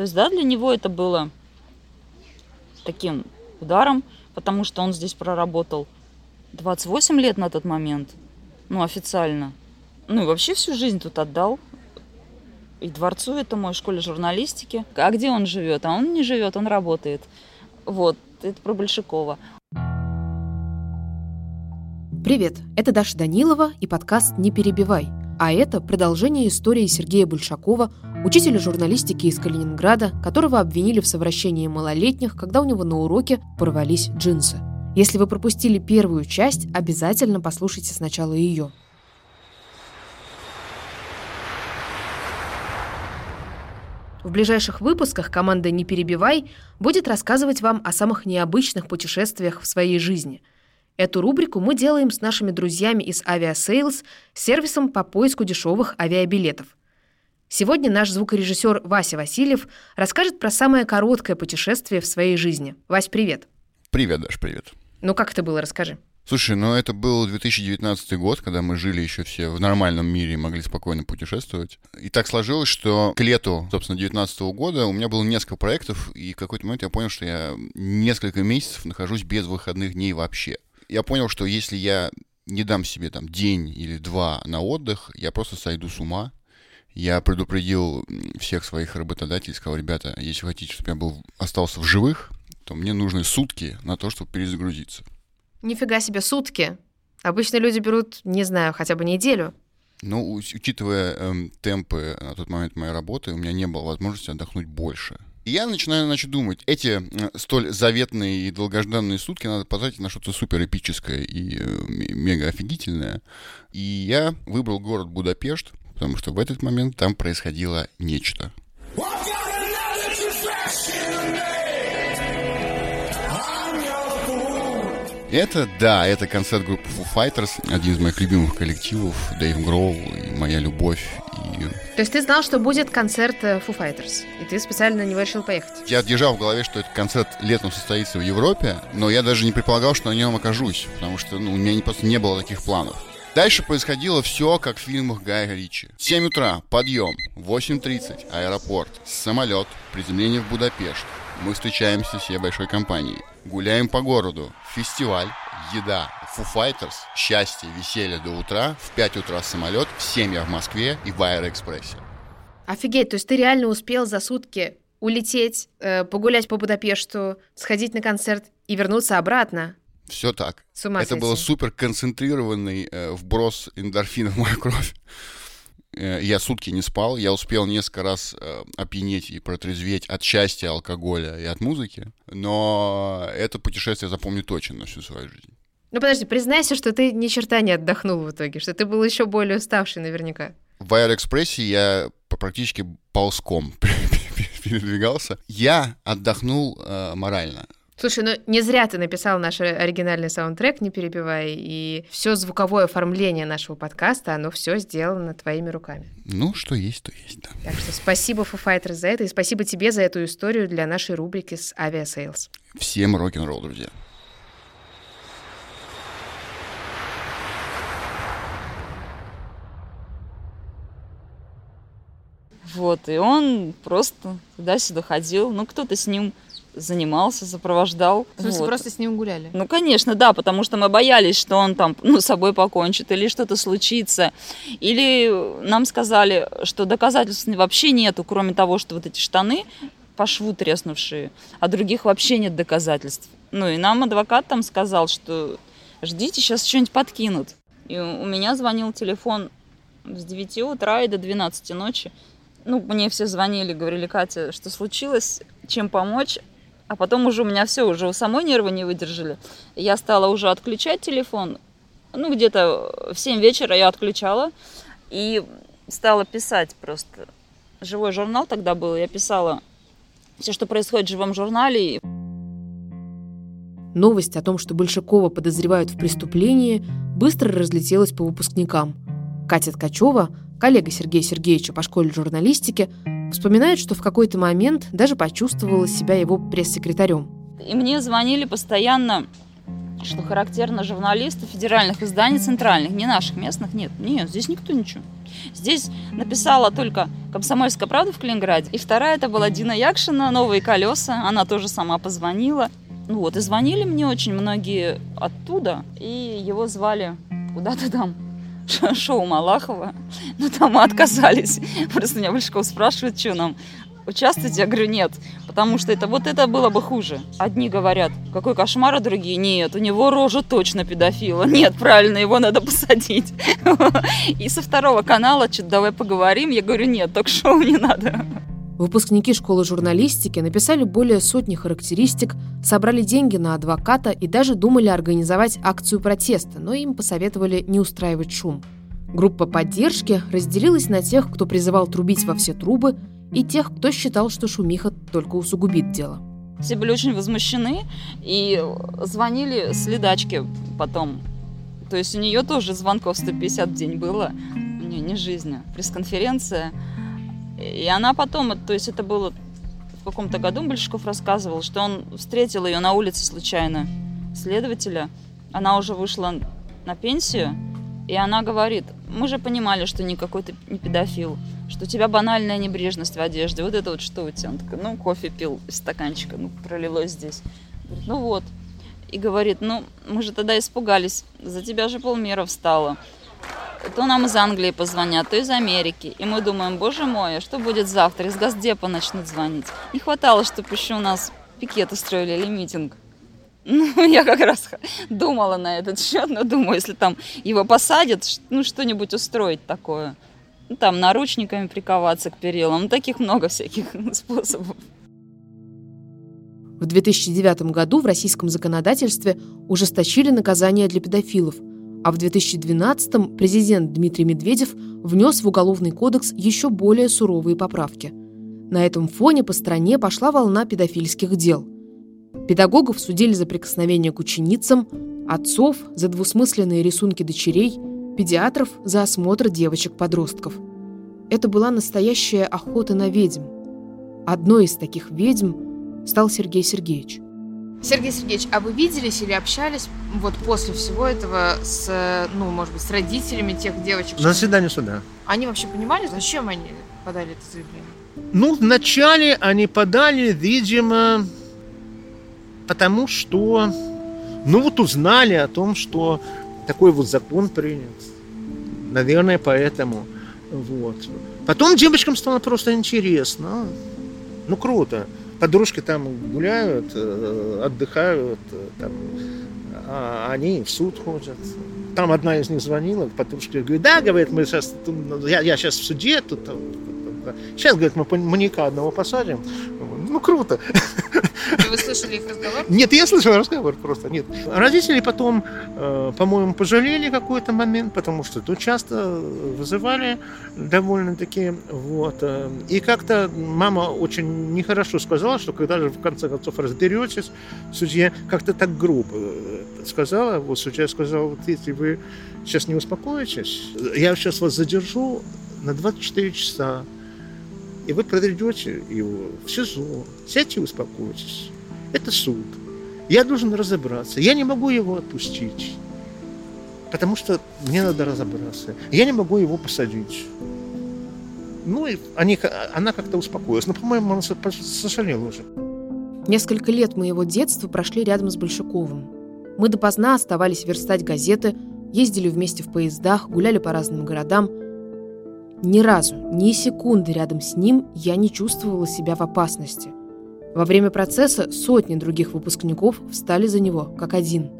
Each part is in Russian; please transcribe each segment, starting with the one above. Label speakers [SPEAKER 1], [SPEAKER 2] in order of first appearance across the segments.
[SPEAKER 1] То есть, да, для него это было таким ударом, потому что он здесь проработал 28 лет на тот момент, ну, официально. Ну, и вообще всю жизнь тут отдал. И дворцу этому, и школе журналистики. А где он живет? А он не живет, он работает. Вот, это про Большакова.
[SPEAKER 2] Привет, это Даша Данилова и подкаст «Не перебивай». А это продолжение истории Сергея Большакова, учителя журналистики из Калининграда, которого обвинили в совращении малолетних, когда у него на уроке порвались джинсы. Если вы пропустили первую часть, обязательно послушайте сначала ее. В ближайших выпусках команда «Не перебивай» будет рассказывать вам о самых необычных путешествиях в своей жизни – Эту рубрику мы делаем с нашими друзьями из Aviasales, сервисом по поиску дешевых авиабилетов. Сегодня наш звукорежиссер Вася Васильев расскажет про самое короткое путешествие в своей жизни. Вась, привет.
[SPEAKER 3] Привет, Даш, привет.
[SPEAKER 2] Ну как это было, расскажи.
[SPEAKER 3] Слушай, ну это был 2019 год, когда мы жили еще все в нормальном мире и могли спокойно путешествовать. И так сложилось, что к лету, собственно, 2019 года у меня было несколько проектов, и в какой-то момент я понял, что я несколько месяцев нахожусь без выходных дней вообще я понял, что если я не дам себе там день или два на отдых, я просто сойду с ума. Я предупредил всех своих работодателей, сказал, ребята, если хотите, чтобы я был, остался в живых, то мне нужны сутки на то, чтобы перезагрузиться.
[SPEAKER 2] Нифига себе, сутки. Обычно люди берут, не знаю, хотя бы неделю.
[SPEAKER 3] Ну, учитывая эм, темпы на тот момент моей работы, у меня не было возможности отдохнуть больше. И я начинаю, значит, думать, эти столь заветные и долгожданные сутки надо потратить на что-то супер эпическое и э, мега офигительное. И я выбрал город Будапешт, потому что в этот момент там происходило нечто. Это, да, это концерт группы Foo Fighters, один из моих любимых коллективов, Дэйв Гроул, и моя любовь. И...
[SPEAKER 2] То есть ты знал, что будет концерт э, Foo Fighters, и ты специально на него решил поехать?
[SPEAKER 3] Я держал в голове, что этот концерт летом состоится в Европе, но я даже не предполагал, что на нем окажусь, потому что ну, у меня просто не было таких планов. Дальше происходило все, как в фильмах Гая Ричи. 7 утра, подъем, 8.30, аэропорт, самолет, приземление в Будапешт. Мы встречаемся всей большой компанией. Гуляем по городу. Фестиваль, еда, Foo Fighters, счастье, веселье до утра, в 5 утра самолет, в 7 я в Москве и в Аэроэкспрессе.
[SPEAKER 2] Офигеть, то есть ты реально успел за сутки улететь, э, погулять по Будапешту, сходить на концерт и вернуться обратно?
[SPEAKER 3] Все так.
[SPEAKER 2] С ума
[SPEAKER 3] Это было супер концентрированный э, вброс эндорфина в мою кровь. Э, я сутки не спал, я успел несколько раз э, опьянеть и протрезветь от счастья, алкоголя и от музыки, но это путешествие запомню точно на всю свою жизнь.
[SPEAKER 2] Ну подожди, признайся, что ты ни черта не отдохнул в итоге, что ты был еще более уставший наверняка.
[SPEAKER 3] В Аэроэкспрессе я практически ползком передвигался. Я отдохнул э, морально.
[SPEAKER 2] Слушай, ну не зря ты написал наш оригинальный саундтрек, не перебивай, и все звуковое оформление нашего подкаста, оно все сделано твоими руками.
[SPEAKER 3] Ну, что есть, то есть, да.
[SPEAKER 2] Так что спасибо Foo Fighters за это, и спасибо тебе за эту историю для нашей рубрики с Aviasales.
[SPEAKER 3] Всем рок-н-ролл, друзья.
[SPEAKER 1] Вот, и он просто туда-сюда ходил. Ну, кто-то с ним занимался, сопровождал.
[SPEAKER 2] В смысле, вот. просто с ним гуляли?
[SPEAKER 1] Ну, конечно, да, потому что мы боялись, что он там, ну, с собой покончит, или что-то случится. Или нам сказали, что доказательств вообще нету, кроме того, что вот эти штаны по шву треснувшие, а других вообще нет доказательств. Ну, и нам адвокат там сказал, что ждите, сейчас что-нибудь подкинут. И у меня звонил телефон с 9 утра и до 12 ночи. Ну, мне все звонили, говорили, Катя, что случилось, чем помочь а потом уже у меня все, уже у самой нервы не выдержали. Я стала уже отключать телефон. Ну, где-то в 7 вечера я отключала и стала писать просто. Живой журнал тогда был, я писала все, что происходит в живом журнале.
[SPEAKER 2] Новость о том, что Большакова подозревают в преступлении, быстро разлетелась по выпускникам. Катя Ткачева, коллега Сергея Сергеевича по школе журналистики, Вспоминает, что в какой-то момент даже почувствовала себя его пресс-секретарем.
[SPEAKER 1] И мне звонили постоянно что характерно журналисты федеральных изданий центральных, не наших местных, нет, нет, здесь никто ничего. Здесь написала только «Комсомольская правда» в Калининграде. И вторая это была Дина Якшина «Новые колеса». Она тоже сама позвонила. Ну вот, и звонили мне очень многие оттуда. И его звали куда-то там шоу Малахова. Но там мы отказались. Просто меня Большаков спрашивает, что нам участвовать? Я говорю, нет, потому что это вот это было бы хуже. Одни говорят, какой кошмар, а другие, нет, у него рожа точно педофила. Нет, правильно, его надо посадить. И со второго канала что-то давай поговорим. Я говорю, нет, ток-шоу не надо.
[SPEAKER 2] Выпускники школы журналистики написали более сотни характеристик, собрали деньги на адвоката и даже думали организовать акцию протеста, но им посоветовали не устраивать шум. Группа поддержки разделилась на тех, кто призывал трубить во все трубы, и тех, кто считал, что шумиха только усугубит дело.
[SPEAKER 1] Все были очень возмущены и звонили следачке потом. То есть у нее тоже звонков 150 в день было. У нее не жизнь, а пресс-конференция. И она потом, то есть это было в каком-то году, Большаков рассказывал, что он встретил ее на улице случайно, следователя. Она уже вышла на пенсию, и она говорит, мы же понимали, что никакой ты не педофил, что у тебя банальная небрежность в одежде. Вот это вот что у тебя? Он такой, ну, кофе пил из стаканчика, ну, пролилось здесь. Говорит, ну вот. И говорит, ну, мы же тогда испугались, за тебя же полмера встала то нам из Англии позвонят, то из Америки. И мы думаем, боже мой, а что будет завтра? Из Газдепа начнут звонить. Не хватало, чтобы еще у нас пикет устроили или митинг. Ну, я как раз думала на этот счет, но думаю, если там его посадят, ну, что-нибудь устроить такое. Ну, там, наручниками приковаться к перилам. Ну, таких много всяких способов.
[SPEAKER 2] В 2009 году в российском законодательстве ужесточили наказания для педофилов – а в 2012-м президент Дмитрий Медведев внес в Уголовный кодекс еще более суровые поправки. На этом фоне по стране пошла волна педофильских дел. Педагогов судили за прикосновение к ученицам, отцов – за двусмысленные рисунки дочерей, педиатров – за осмотр девочек-подростков. Это была настоящая охота на ведьм. Одной из таких ведьм стал Сергей Сергеевич –
[SPEAKER 4] Сергей Сергеевич, а вы виделись или общались вот после всего этого с, ну, может быть, с родителями тех девочек?
[SPEAKER 5] На заседании суда.
[SPEAKER 4] Они вообще понимали, зачем они подали это заявление?
[SPEAKER 5] Ну, вначале они подали, видимо, потому что, ну, вот узнали о том, что такой вот закон принят. Наверное, поэтому. Вот. Потом девочкам стало просто интересно. Ну, круто подружки там гуляют, э, отдыхают, э, там, а они в суд ходят. Там одна из них звонила, подружка говорит, да, говорит, мы сейчас, я, я сейчас в суде, тут, сейчас, говорит, мы маньяка одного посадим. Ну, круто.
[SPEAKER 4] вы слышали их разговор?
[SPEAKER 5] Нет, я слышал разговор просто, нет. Родители потом, э, по-моему, пожалели какой-то момент, потому что тут часто вызывали довольно-таки, вот. Э, и как-то мама очень нехорошо сказала, что когда же в конце концов разберетесь, судья как-то так грубо э, сказала, вот судья сказал, вот если вы сейчас не успокоитесь, я сейчас вас задержу на 24 часа, и вы проведете его в СИЗО. Сядьте и успокойтесь. Это суд. Я должен разобраться. Я не могу его отпустить. Потому что мне надо разобраться. Я не могу его посадить. Ну, и они, она как-то успокоилась. Но, по-моему, она сожалела уже.
[SPEAKER 2] Несколько лет моего детства прошли рядом с Большаковым. Мы допоздна оставались верстать газеты, ездили вместе в поездах, гуляли по разным городам – ни разу, ни секунды рядом с ним я не чувствовала себя в опасности. Во время процесса сотни других выпускников встали за него, как один.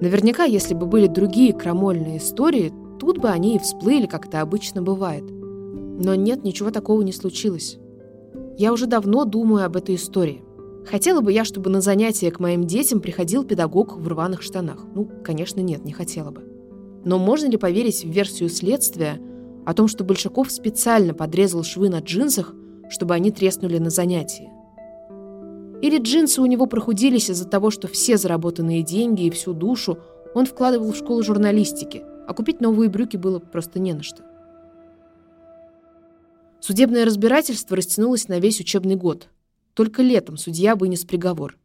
[SPEAKER 2] Наверняка, если бы были другие крамольные истории, тут бы они и всплыли, как это обычно бывает. Но нет, ничего такого не случилось. Я уже давно думаю об этой истории. Хотела бы я, чтобы на занятия к моим детям приходил педагог в рваных штанах. Ну, конечно, нет, не хотела бы. Но можно ли поверить в версию следствия – о том, что Большаков специально подрезал швы на джинсах, чтобы они треснули на занятии. Или джинсы у него прохудились из-за того, что все заработанные деньги и всю душу он вкладывал в школу журналистики, а купить новые брюки было просто не на что. Судебное разбирательство растянулось на весь учебный год. Только летом судья вынес приговор.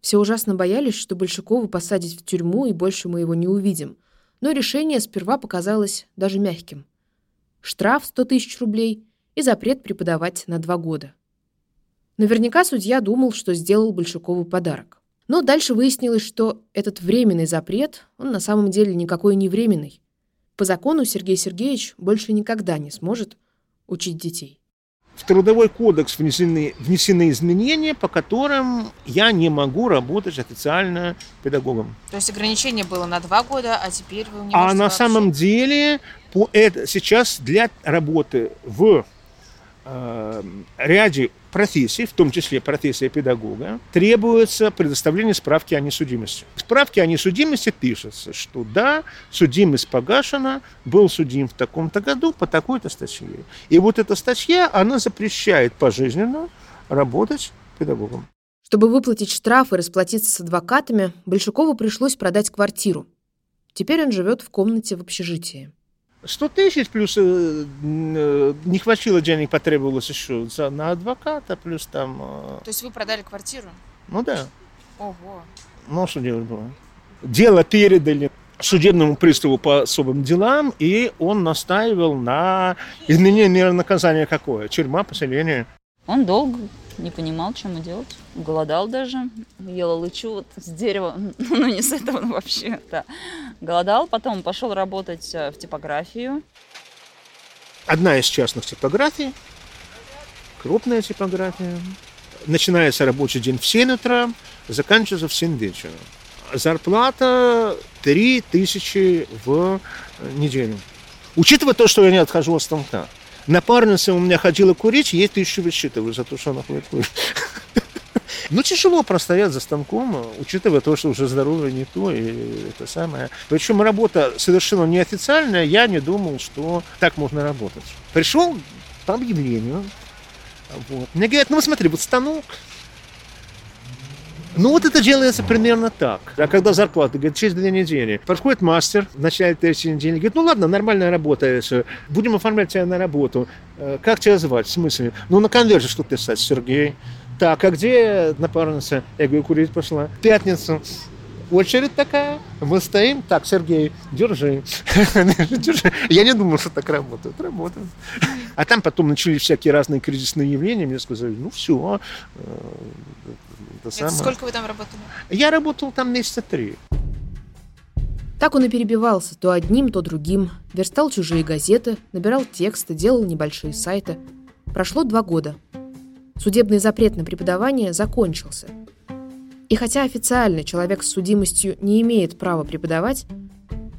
[SPEAKER 2] Все ужасно боялись, что Большакова посадить в тюрьму, и больше мы его не увидим. Но решение сперва показалось даже мягким. Штраф 100 тысяч рублей и запрет преподавать на два года. Наверняка судья думал, что сделал Большакову подарок. Но дальше выяснилось, что этот временный запрет, он на самом деле никакой не временный. По закону Сергей Сергеевич больше никогда не сможет учить детей.
[SPEAKER 5] В Трудовой кодекс внесены, внесены изменения, по которым я не могу работать официально педагогом.
[SPEAKER 4] То есть ограничение было на два года, а теперь вы не
[SPEAKER 5] А на
[SPEAKER 4] вообще?
[SPEAKER 5] самом деле по это, сейчас для работы в э, ряде профессий, в том числе профессия педагога, требуется предоставление справки о несудимости. В справке о несудимости пишется, что да, судимость погашена, был судим в таком-то году по такой-то статье. И вот эта статья, она запрещает пожизненно работать педагогом.
[SPEAKER 2] Чтобы выплатить штраф и расплатиться с адвокатами, Большакову пришлось продать квартиру. Теперь он живет в комнате в общежитии.
[SPEAKER 5] 100 тысяч плюс э, э, не хватило денег, потребовалось еще за, на адвоката, плюс там, э,
[SPEAKER 4] То есть вы продали квартиру?
[SPEAKER 5] ну да,
[SPEAKER 4] Ого.
[SPEAKER 5] ну что делать было? Дело передали судебному приставу по особым делам, и он настаивал на изменении меры наказания какое? Тюрьма, поселение.
[SPEAKER 1] Он долго не понимал, что ему делать. Голодал даже. Ел лычу вот с дерева. Ну, не с этого ну, вообще. Да. Голодал. Потом пошел работать э, в типографию.
[SPEAKER 5] Одна из частных типографий, крупная типография. Начинается рабочий день в 7 утра, заканчивается в 7 вечера. Зарплата 3 тысячи в неделю. Учитывая то, что я не отхожу от станка. Напарница у меня ходила курить, ей тысячу высчитываю за то, что она ходит курить. Ну, тяжело простоять за станком, учитывая то, что уже здоровье не то, и это самое. Причем работа совершенно неофициальная, я не думал, что так можно работать. Пришел по объявлению, вот. Мне говорят, ну, смотри, вот станок, ну, вот это делается примерно так. А когда зарплата, говорит, через две недели. Подходит мастер в начале третьей недели, говорит, ну ладно, нормальная работа, всё. будем оформлять тебя на работу. Э, Как тебя звать? В смысле? Ну, на конверте что писать, Сергей. Так, а где напарница? Я говорю, курить пошла. В пятницу. Очередь такая, мы стоим, так, Сергей, держи. держи. Я не думал, что так работает. Работает. А там потом начались всякие разные кризисные явления. Мне сказали, ну все, это
[SPEAKER 4] Это
[SPEAKER 5] самое.
[SPEAKER 4] сколько вы там работали?
[SPEAKER 5] Я работал там месяца три.
[SPEAKER 2] Так он и перебивался то одним, то другим, верстал чужие газеты, набирал тексты, делал небольшие сайты. Прошло два года. Судебный запрет на преподавание закончился. И хотя официально человек с судимостью не имеет права преподавать,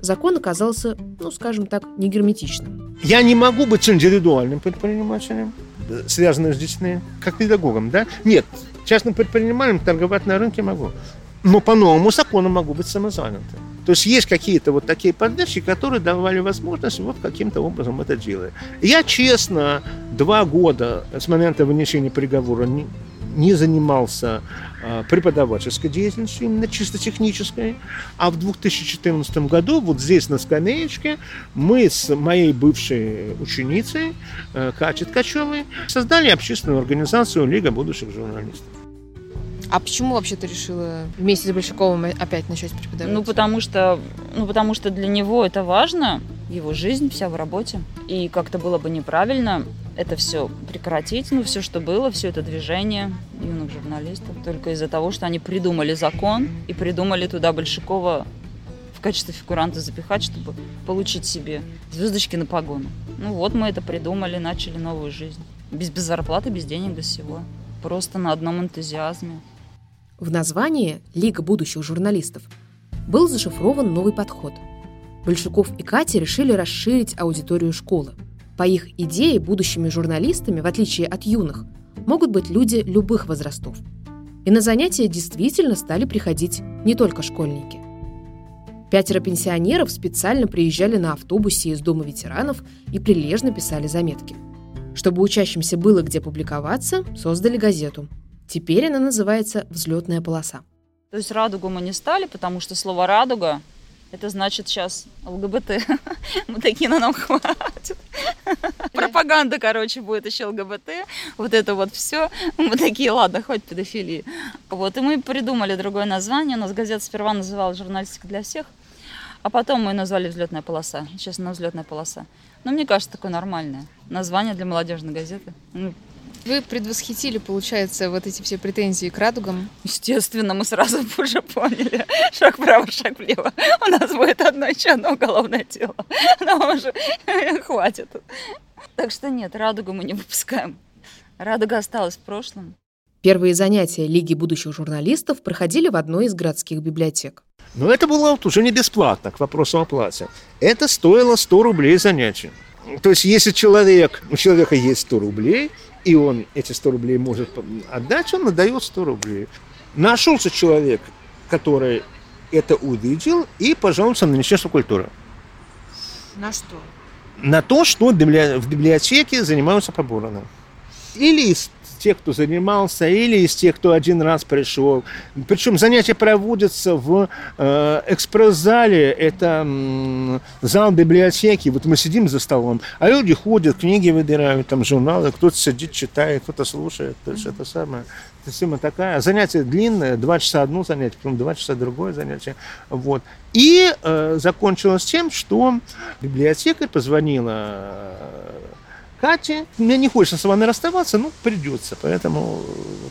[SPEAKER 2] закон оказался, ну, скажем так, не герметичным.
[SPEAKER 5] Я не могу быть индивидуальным предпринимателем, э, связанным с детьми, как педагогом, да? Нет, частным предпринимателем торговать на рынке могу. Но по новому закону могу быть самозанятым. То есть есть какие-то вот такие поддержки, которые давали возможность вот каким-то образом это делать. Я честно два года с момента вынесения приговора не, занимался а, преподавательской деятельностью, именно чисто технической. А в 2014 году вот здесь на скамеечке мы с моей бывшей ученицей э, Катей Ткачевой создали общественную организацию Лига будущих журналистов.
[SPEAKER 4] А почему вообще ты решила вместе с Большаковым опять начать преподавать?
[SPEAKER 1] Ну, потому что, ну, потому что для него это важно, его жизнь вся в работе. И как-то было бы неправильно это все прекратить, ну, все, что было, все это движение юных журналистов, только из-за того, что они придумали закон и придумали туда Большакова в качестве фигуранта запихать, чтобы получить себе звездочки на погону. Ну вот мы это придумали, начали новую жизнь. Без, без зарплаты, без денег, без всего. Просто на одном энтузиазме.
[SPEAKER 2] В названии «Лига будущих журналистов» был зашифрован новый подход. Большаков и Катя решили расширить аудиторию школы. По их идее, будущими журналистами, в отличие от юных, могут быть люди любых возрастов. И на занятия действительно стали приходить не только школьники. Пятеро пенсионеров специально приезжали на автобусе из Дома ветеранов и прилежно писали заметки. Чтобы учащимся было где публиковаться, создали газету. Теперь она называется «Взлетная полоса».
[SPEAKER 1] То есть радугу мы не стали, потому что слово «радуга» Это значит сейчас ЛГБТ. Мы такие на нам хватит. Пропаганда, короче, будет еще ЛГБТ. Вот это вот все. Мы такие, ладно, хоть педофилии. Вот, и мы придумали другое название. У нас газета сперва называлась «Журналистика для всех», а потом мы назвали «Взлетная полоса». Сейчас она «Взлетная полоса». Но мне кажется, такое нормальное название для молодежной газеты. Ну,
[SPEAKER 4] Вы предвосхитили, получается, вот эти все претензии к радугам.
[SPEAKER 1] Естественно, мы сразу уже поняли. Шаг вправо, шаг влево. У нас будет одно еще одно уголовное дело. Но уже хватит. Так что нет, радугу мы не выпускаем. Радуга осталась в прошлом.
[SPEAKER 2] Первые занятия Лиги будущих журналистов проходили в одной из городских библиотек.
[SPEAKER 5] Но это было вот уже не бесплатно, к вопросу о плате. Это стоило 100 рублей занятие. То есть, если человек, у человека есть 100 рублей, и он эти 100 рублей может отдать, он отдает 100 рублей. Нашелся человек, который это увидел и пожаловался на Министерство культуры.
[SPEAKER 4] На что?
[SPEAKER 5] На то, что в библиотеке занимаются поборами. Или из тех, кто занимался, или из тех, кто один раз пришел. Причем занятия проводятся в э, экспресс-зале, это м, зал библиотеки. Вот мы сидим за столом, а люди ходят, книги выбирают, там журналы, кто-то сидит, читает, кто-то слушает. То есть это самое. Система такая. Занятие длинное, два часа одно занятие, потом два часа другое занятие. Вот. И э, закончилось тем, что библиотекарь позвонила Кате. Мне не хочется с вами расставаться, но придется. Поэтому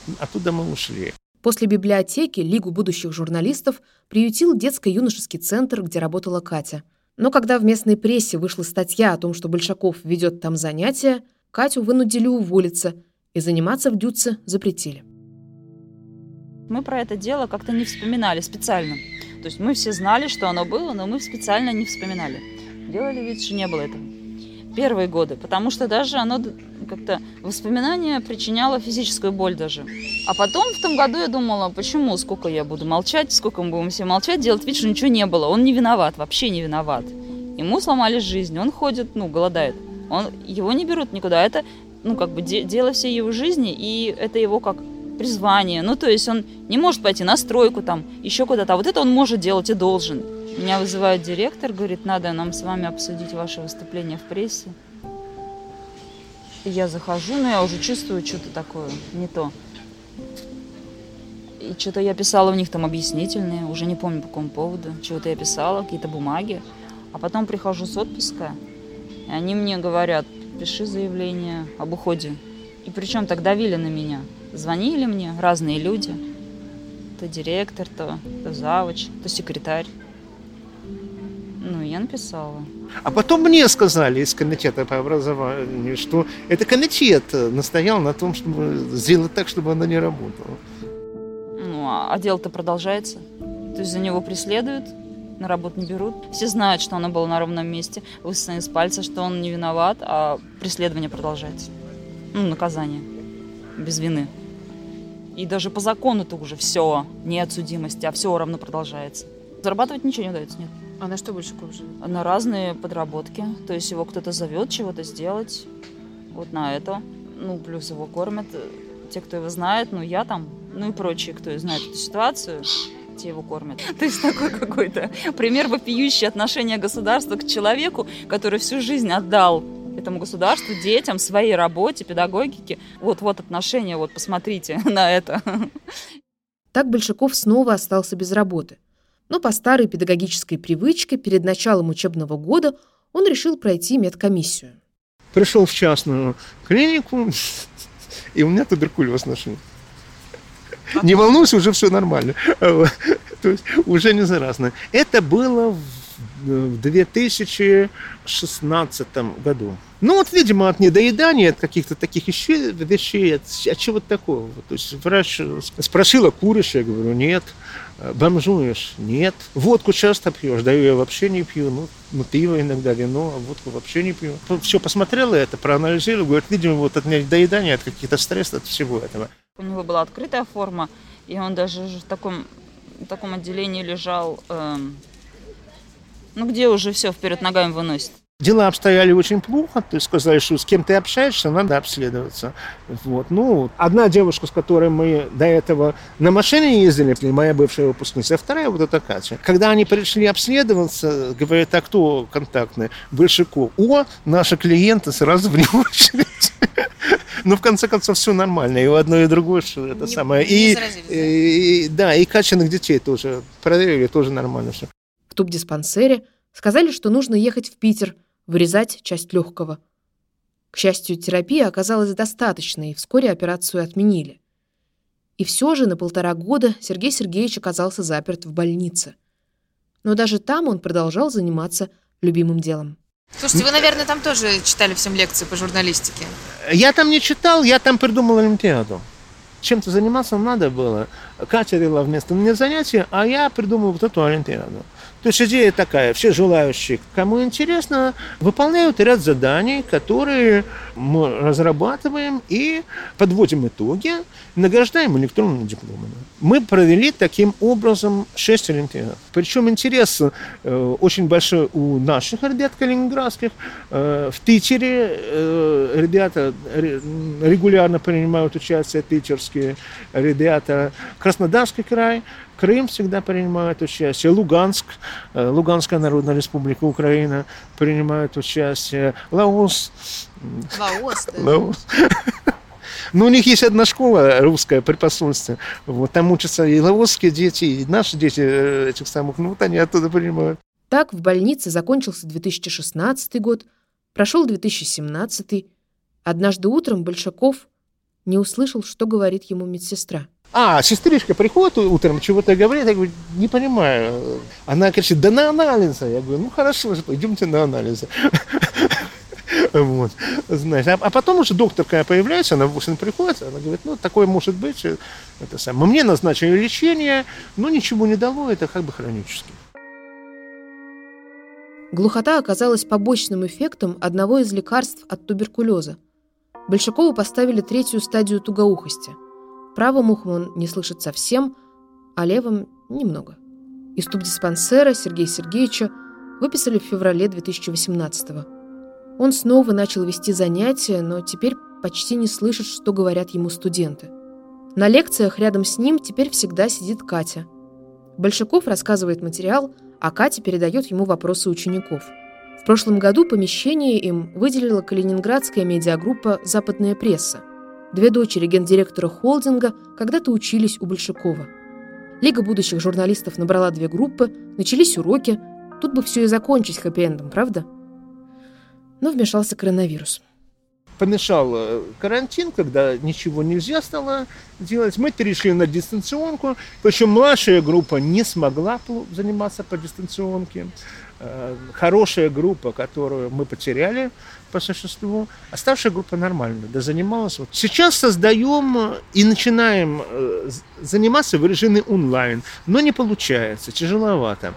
[SPEAKER 5] э, оттуда мы ушли.
[SPEAKER 2] После библиотеки Лигу будущих журналистов приютил детско-юношеский центр, где работала Катя. Но когда в местной прессе вышла статья о том, что Большаков ведет там занятия, Катю вынудили уволиться и заниматься в Дюце запретили.
[SPEAKER 1] Мы про это дело как-то не вспоминали специально. То есть мы все знали, что оно было, но мы специально не вспоминали. Делали вид, что не было этого. Первые годы, потому что даже оно как-то воспоминание причиняло физическую боль даже. А потом в том году я думала, почему, сколько я буду молчать, сколько мы будем все молчать, делать вид, что ничего не было. Он не виноват, вообще не виноват. Ему сломали жизнь, он ходит, ну, голодает. Он, его не берут никуда. Это, ну, как бы де- дело всей его жизни, и это его как призвание. Ну, то есть он не может пойти на стройку там, еще куда-то. А вот это он может делать и должен. Меня вызывает директор, говорит, надо нам с вами обсудить ваше выступление в прессе. Я захожу, но я уже чувствую что-то такое, не то. И что-то я писала у них там объяснительные, уже не помню по какому поводу. Чего-то я писала, какие-то бумаги. А потом прихожу с отпуска, и они мне говорят, пиши заявление об уходе. И причем так давили на меня. Звонили мне разные люди. То директор, то, то завуч, то секретарь. Ну, я написала.
[SPEAKER 5] А потом мне сказали из комитета по образованию, что это комитет настоял на том, чтобы сделать так, чтобы она не работала.
[SPEAKER 1] Ну, а, а дело-то продолжается. То есть за него преследуют, на работу не берут. Все знают, что оно было на ровном месте, высосано из пальца, что он не виноват, а преследование продолжается. Ну, наказание. Без вины. И даже по закону-то уже все, нет судимости, а все равно продолжается. Зарабатывать ничего не удается, нет.
[SPEAKER 4] А на что Большаков живет?
[SPEAKER 1] На разные подработки. То есть его кто-то зовет чего-то сделать. Вот на это. Ну, плюс его кормят э, те, кто его знает. Ну, я там, ну и прочие, кто знает эту ситуацию, те его кормят. То есть такой какой-то пример вопиющий отношение государства к человеку, который всю жизнь отдал этому государству, детям, своей работе, педагогике. Вот-вот отношение, вот посмотрите на это.
[SPEAKER 2] Так Большаков снова остался без работы. Но по старой педагогической привычке перед началом учебного года он решил пройти медкомиссию.
[SPEAKER 5] Пришел в частную клинику, и у меня туберкулез нашли. Не волнуйся, уже все нормально. То есть уже не заразно. Это было в 2016 году. Ну вот, видимо, от недоедания, от каких-то таких еще вещей, от, от чего-то такого. То есть врач спросила, куришь? Я говорю, нет. Бомжуешь? Нет. Водку часто пьешь? Да я вообще не пью. Ну, ну, пиво иногда, вино, а водку вообще не пью. Все посмотрела это, проанализировала, говорит, видимо, вот от недоедания, от каких-то стрессов, от всего этого.
[SPEAKER 1] У него была открытая форма, и он даже в таком, в таком отделении лежал, эм, ну где уже все вперед ногами выносит.
[SPEAKER 5] Дела обстояли очень плохо, то есть сказали, что с кем ты общаешься, надо обследоваться. Вот. Ну, одна девушка, с которой мы до этого на машине ездили, моя бывшая выпускница, а вторая вот эта Катя. Когда они пришли обследоваться, говорят, а кто контактный? Большаков. О, наши клиенты сразу в него очередь. Ну, в конце концов, все нормально. И у одной, и другой, что это
[SPEAKER 4] Не-
[SPEAKER 5] самое.
[SPEAKER 4] не
[SPEAKER 5] И,
[SPEAKER 4] да?
[SPEAKER 5] и- да, и качанных детей тоже проверили, тоже нормально все.
[SPEAKER 2] В тубдиспансере сказали, что нужно ехать в Питер, вырезать часть легкого. К счастью, терапии оказалась достаточной, и вскоре операцию отменили. И все же на полтора года Сергей Сергеевич оказался заперт в больнице. Но даже там он продолжал заниматься любимым делом.
[SPEAKER 4] Слушайте, вы, наверное, там тоже читали всем лекции по журналистике.
[SPEAKER 5] Я там не читал, я там придумал Олимпиаду. Чем-то заниматься надо было. Катя вела вместо меня занятия, а я придумал вот эту Олимпиаду. То есть идея такая, все желающие, кому интересно, выполняют ряд заданий, которые мы разрабатываем и подводим итоги, награждаем электронными дипломами. Мы провели таким образом 6 Олимпиад. Причем интерес э, очень большой у наших ребят калининградских. Э, в Питере э, ребята ре- регулярно принимают участие, питерские ребята. Краснодарский край, Крым всегда принимает участие, Луганск, э, Луганская Народная Республика Украина принимает участие, Лаос,
[SPEAKER 4] Лаос, да.
[SPEAKER 5] Лаос. Ну, у них есть одна школа русская при посольстве. Вот, там учатся и лаосские дети, и наши дети э, этих самых, ну, вот они оттуда принимают.
[SPEAKER 2] Так в больнице закончился 2016 год, прошел 2017. Однажды утром Большаков не услышал, что говорит ему медсестра.
[SPEAKER 5] А, сестричка приходит утром, чего-то говорит, я говорю, не понимаю. Она кричит, да на анализы. Я говорю, ну хорошо, пойдемте на анализы. Вот, знаешь, а, а потом уже доктор, когда появляется, она в 8 приходит, она говорит, ну, такое может быть, э, это самое. Мне назначили лечение, но ничего не дало, это как бы хронически.
[SPEAKER 2] Глухота оказалась побочным эффектом одного из лекарств от туберкулеза. Большакову поставили третью стадию тугоухости. Правым ухом он не слышит совсем, а левым – немного. Из тубдиспансера Сергея Сергеевича выписали в феврале 2018 -го. Он снова начал вести занятия, но теперь почти не слышит, что говорят ему студенты. На лекциях рядом с ним теперь всегда сидит Катя. Большаков рассказывает материал, а Катя передает ему вопросы учеников. В прошлом году помещение им выделила калининградская медиагруппа «Западная пресса». Две дочери гендиректора холдинга когда-то учились у Большакова. Лига будущих журналистов набрала две группы, начались уроки. Тут бы все и закончить хэппи-эндом, правда? Но вмешался коронавирус.
[SPEAKER 5] помешал э, карантин, когда ничего нельзя стало делать. Мы перешли на дистанционку, причем младшая группа не смогла заниматься по дистанционке. Э, Хорошая группа, которую мы потеряли по существу, оставшая группа нормально, да занималась. Вот. Сейчас создаем э, и начинаем э, заниматься в режиме онлайн, но не получается, тяжеловато.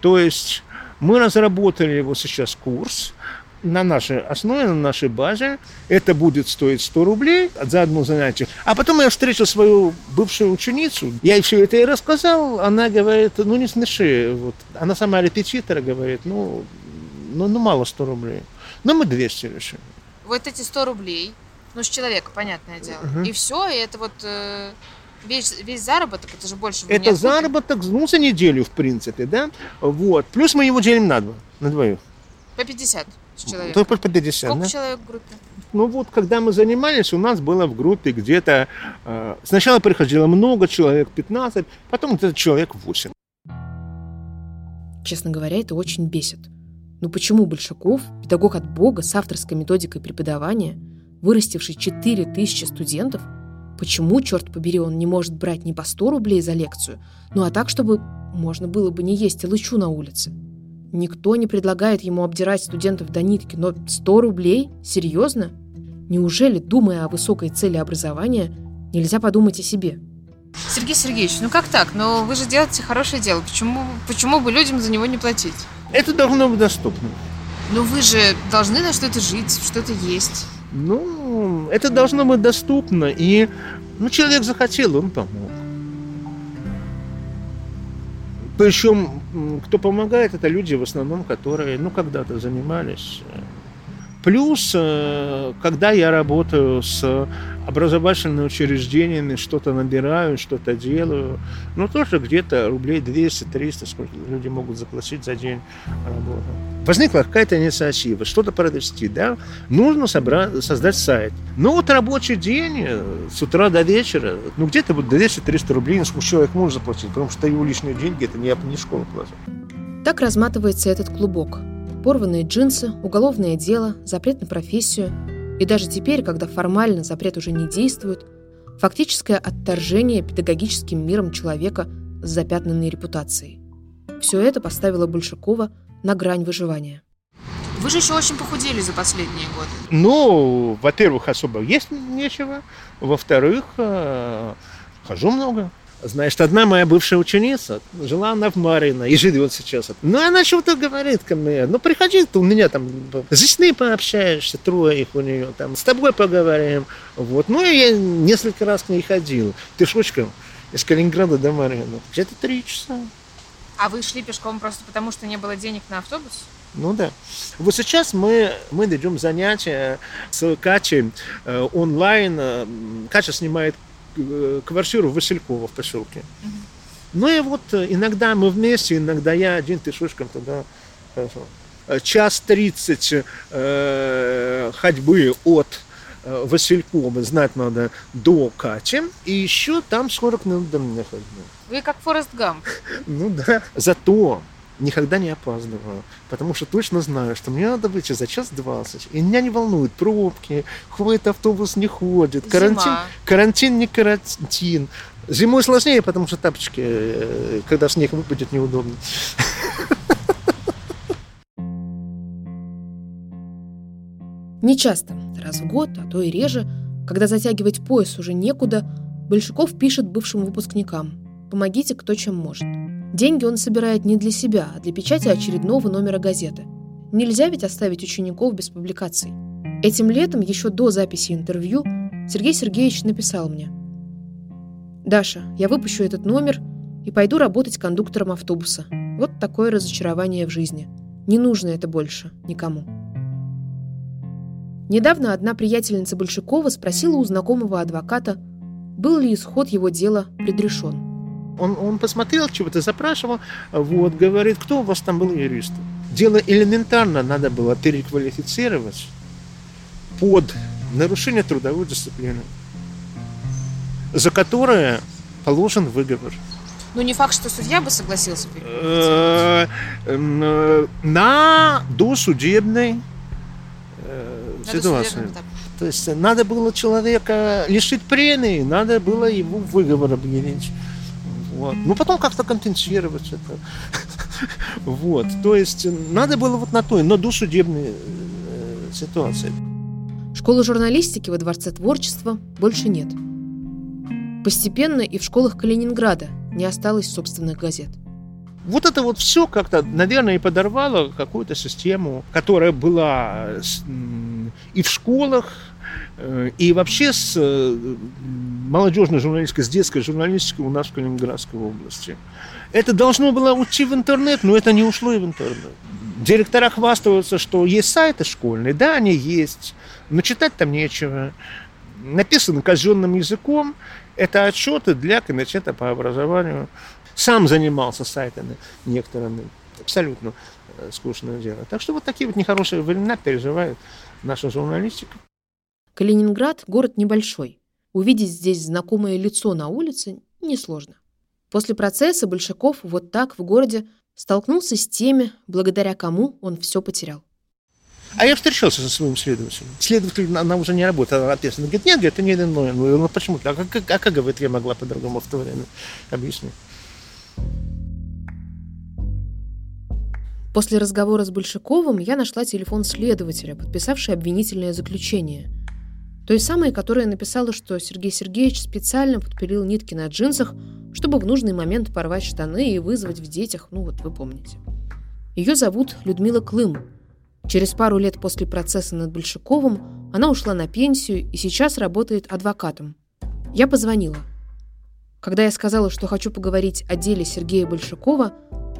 [SPEAKER 5] То есть мы разработали вот сейчас курс, на нашей основе, на нашей базе. Это будет стоить 100 рублей за одно занятие. А потом я встретил свою бывшую ученицу. Я ей все это и рассказал. Она говорит, ну не смеши. Вот. Она сама репетитор говорит, ну, ну, ну мало 100 рублей. Ну мы 200 решили.
[SPEAKER 4] Вот эти 100 рублей, ну, с человека, понятное дело.
[SPEAKER 5] Мгм.
[SPEAKER 4] И все, и это вот э, весь, весь заработок, это же больше
[SPEAKER 5] Это заработок, ну, за неделю, в принципе, да? Вот. Плюс мы его делим на два, на двоих.
[SPEAKER 4] По 50 с человека.
[SPEAKER 5] Только по 50,
[SPEAKER 4] Сколько
[SPEAKER 5] да?
[SPEAKER 4] человек в группе?
[SPEAKER 5] Ну вот, когда мы занимались, у нас было в группе где-то... э, сначала приходило много человек, 15, потом где-то человек 8.
[SPEAKER 2] Честно говоря, это очень бесит. Ну почему Большаков, педагог от Бога с авторской методикой преподавания, вырастивший 4000 студентов, почему, черт побери, он не может брать не по 100 рублей за лекцию, ну а так, чтобы можно было бы не есть лычу на улице? Никто не предлагает ему обдирать студентов до нитки, но 100 рублей? Серьезно? Неужели, думая о высокой цели образования, нельзя подумать о себе?
[SPEAKER 4] Сергей Сергеевич, ну как так? Но вы же делаете хорошее дело. Почему, почему бы людям за него не платить?
[SPEAKER 5] Это должно быть доступно.
[SPEAKER 4] Ну вы же должны на что-то жить, что-то есть.
[SPEAKER 5] Ну, это должно быть доступно. И ну, человек захотел, он помог. Причем кто помогает, это люди в основном, которые, ну, когда-то занимались. Плюс, э, когда я работаю с образовательными учреждениями, что-то набираю, что-то делаю, ну, тоже где-то рублей 200-300, сколько люди могут заплатить за день работы. Возникла какая-то инициатива, что-то провести, да, нужно собрать, создать сайт. Ну, вот рабочий день э, с утра до вечера, ну, где-то вот 200-300 рублей, ну, человек может заплатить, потому что его лишние деньги, это не, не школа платит.
[SPEAKER 2] Так разматывается этот клубок. Порванные джинсы, уголовное дело, запрет на профессию. И даже теперь, когда формально запрет уже не действует, фактическое отторжение педагогическим миром человека с запятнанной репутацией. Все это поставило Большакова на грань выживания.
[SPEAKER 4] Вы же еще очень похудели за последние годы.
[SPEAKER 5] Ну, во-первых, особо есть нечего. Во-вторых, э, хожу много. Значит, одна моя бывшая ученица, жила она в Марино и живет сейчас. Ну, она что-то говорит ко мне. Ну, приходи, ты у меня там с детьми пообщаешься, трое их у нее, там, с тобой поговорим. Вот. Ну, я несколько раз к ней ходил. Пешочком из Калининграда до Марино. Где-то три часа.
[SPEAKER 4] А вы шли пешком просто потому, что не было денег на автобус?
[SPEAKER 5] Ну да. Вот сейчас мы, мы ведем занятия с Катей э, онлайн. Э, Катя снимает квартиру в Васильково в поселке. Ну и вот э, иногда мы вместе, иногда я один пешочком туда. хожу. Э, Час тридцать э, ходьбы от э, Василькова, знать надо, до Кати. И еще там 40 минут до меня ходьбы.
[SPEAKER 4] Вы как Форест Гамп.
[SPEAKER 5] Ну да. Зато никогда не опаздываю, потому что точно знаю, что мне надо выйти за час двадцать. И меня не волнуют пробки, ходит автобус, не ходит, карантин,
[SPEAKER 4] Зима.
[SPEAKER 5] карантин не карантин. Зимой сложнее, потому что тапочки, э, когда снег выпадет, неудобно.
[SPEAKER 2] Не часто, раз в год, а то и реже, когда затягивать пояс уже некуда, Большаков пишет бывшим выпускникам «Помогите, кто чем может». Деньги он собирает не для себя, а для печати очередного номера газеты. Нельзя ведь оставить учеников без публикаций. Этим летом, еще до записи интервью, Сергей Сергеевич написал мне «Даша, я выпущу этот номер и пойду работать кондуктором автобуса. Вот такое разочарование в жизни. Не нужно это больше никому». Недавно одна приятельница Большакова спросила у знакомого адвоката, был ли исход его дела предрешен.
[SPEAKER 5] Он, он посмотрел, чего-то запрашивал, вот, говорит, кто у вас там был юрист? Дело элементарно надо было переквалифицировать под нарушение трудовой дисциплины, за которое положен выговор.
[SPEAKER 4] Ну, не факт, что судья бы согласился.
[SPEAKER 5] Э, э, на досудебной э, ситуации. То есть надо было человека лишить премии, надо было его выговор объявить. Вот. Ну, потом как-то компенсировать это. Вот. То есть надо было вот на той, на досудебной э, ситуации.
[SPEAKER 2] Школы журналистики во Дворце творчества больше нет. Постепенно и в школах Калининграда не осталось собственных газет.
[SPEAKER 5] Вот это вот все как-то, наверное, и подорвало какую-то систему, которая была м, и в школах, э, и вообще с э, молодежной журналистикой, с детской журналистикой у нас в Калининградской области. Это должно было уйти в интернет, но это не ушло и в интернет. Директора хвастаются, что есть сайты школьные, да, они есть, но читать там нечего. Написано казенным языком, это отчеты для комитета по образованию. Сам занимался сайтами некоторыми. Абсолютно э, скучное дело. Так что вот такие вот нехорошие времена переживает наша журналистика.
[SPEAKER 2] Калининград – город небольшой. Увидеть здесь знакомое лицо на улице несложно. После процесса Большаков вот так в городе столкнулся с теми, благодаря кому он все потерял.
[SPEAKER 5] А я встречался со своим следователем. Следователь, она уже не работает, она ответственна. Говорит, нет, говорит, это не иное. Ну, ну почему? А как, а как, говорит, я могла по-другому в то время? Объясни.
[SPEAKER 2] После разговора с Большаковым я нашла телефон следователя, подписавший обвинительное заключение. Той самой, которая написала, что Сергей Сергеевич специально подпилил нитки на джинсах, чтобы в нужный момент порвать штаны и вызвать в детях, ну вот вы помните. Ее зовут Людмила Клым. Через пару лет после процесса над Большаковым она ушла на пенсию и сейчас работает адвокатом. Я позвонила. Когда я сказала, что хочу поговорить о деле Сергея Большакова,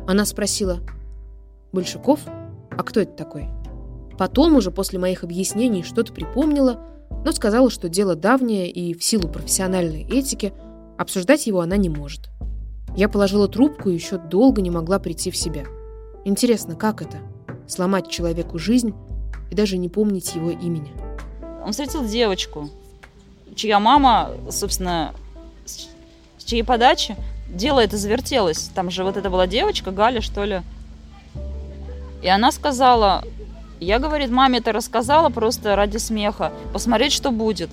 [SPEAKER 2] Она спросила, «Большаков? А кто это такой?» Потом, уже после моих объяснений, что-то припомнила, но сказала, что дело давнее и в силу профессиональной этики обсуждать его она не может. Я положила трубку и еще долго не могла прийти в себя. Интересно, как это? Сломать человеку жизнь и даже не помнить его имени.
[SPEAKER 1] Он встретил девочку, чья мама, собственно, с чьей подачи дело это завертелось. Там же вот это была девочка, Галя, что ли. И она сказала, я, говорит, маме это рассказала просто ради смеха, посмотреть, что будет.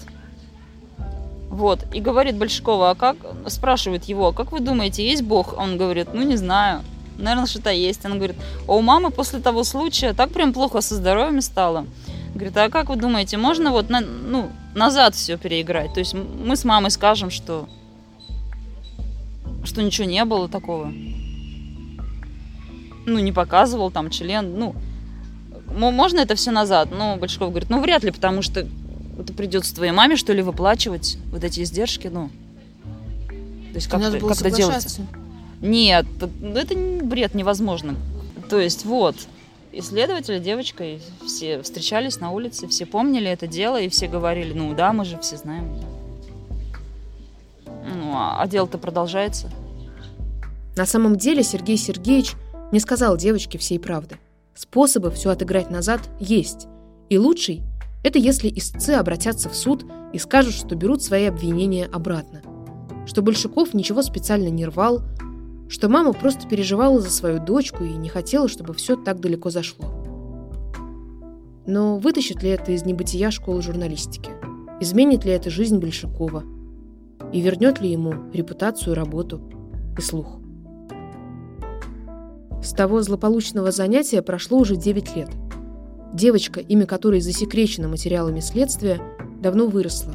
[SPEAKER 1] Вот. И говорит Большакова, а как, спрашивает его, как вы думаете, есть Бог? Он говорит, ну не знаю, наверное, что-то есть. Он говорит, а у мамы после того случая так прям плохо со здоровьем стало. Говорит, а как вы думаете, можно вот на, ну, назад все переиграть? То есть мы с мамой скажем, что, что ничего не было такого. Ну, не показывал там член, ну, можно это все назад? Но Большаков говорит, ну, вряд ли, потому что это придется твоей маме, что ли, выплачивать вот эти издержки, ну.
[SPEAKER 4] То есть как, Надо было как это делается?
[SPEAKER 1] Нет, это бред невозможно. То есть вот, исследователи, девочка, и все встречались на улице, все помнили это дело, и все говорили, ну да, мы же все знаем. Ну, а, а дело-то продолжается.
[SPEAKER 2] На самом деле Сергей Сергеевич не сказал девочке всей правды. Способы все отыграть назад есть. И лучший – это если истцы обратятся в суд и скажут, что берут свои обвинения обратно. Что Большаков ничего специально не рвал, что мама просто переживала за свою дочку и не хотела, чтобы все так далеко зашло. Но вытащит ли это из небытия школы журналистики? Изменит ли это жизнь Большакова? И вернет ли ему репутацию, работу и слух? С того злополучного занятия прошло уже 9 лет. Девочка, имя которой засекречено материалами следствия, давно выросла.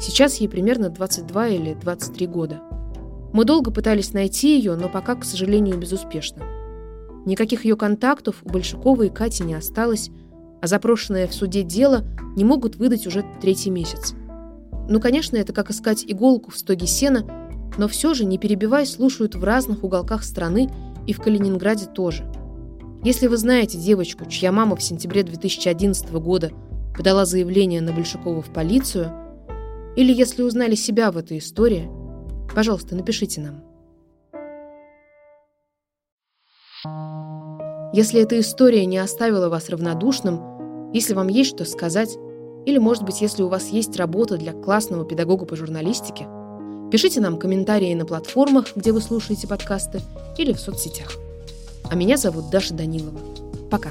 [SPEAKER 2] Сейчас ей примерно 22 или 23 года. Мы долго пытались найти ее, но пока, к сожалению, безуспешно. Никаких ее контактов у Большакова и Кати не осталось, а запрошенное в суде дело не могут выдать уже третий месяц. Ну, конечно, это как искать иголку в стоге сена, но все же, не перебивая, слушают в разных уголках страны и в Калининграде тоже. Если вы знаете девочку, чья мама в сентябре 2011 года подала заявление на Большакова в полицию, или если узнали себя в этой истории, пожалуйста, напишите нам. Если эта история не оставила вас равнодушным, если вам есть что сказать, или, может быть, если у вас есть работа для классного педагога по журналистике – Пишите нам комментарии на платформах, где вы слушаете подкасты, или в соцсетях. А меня зовут Даша Данилова. Пока.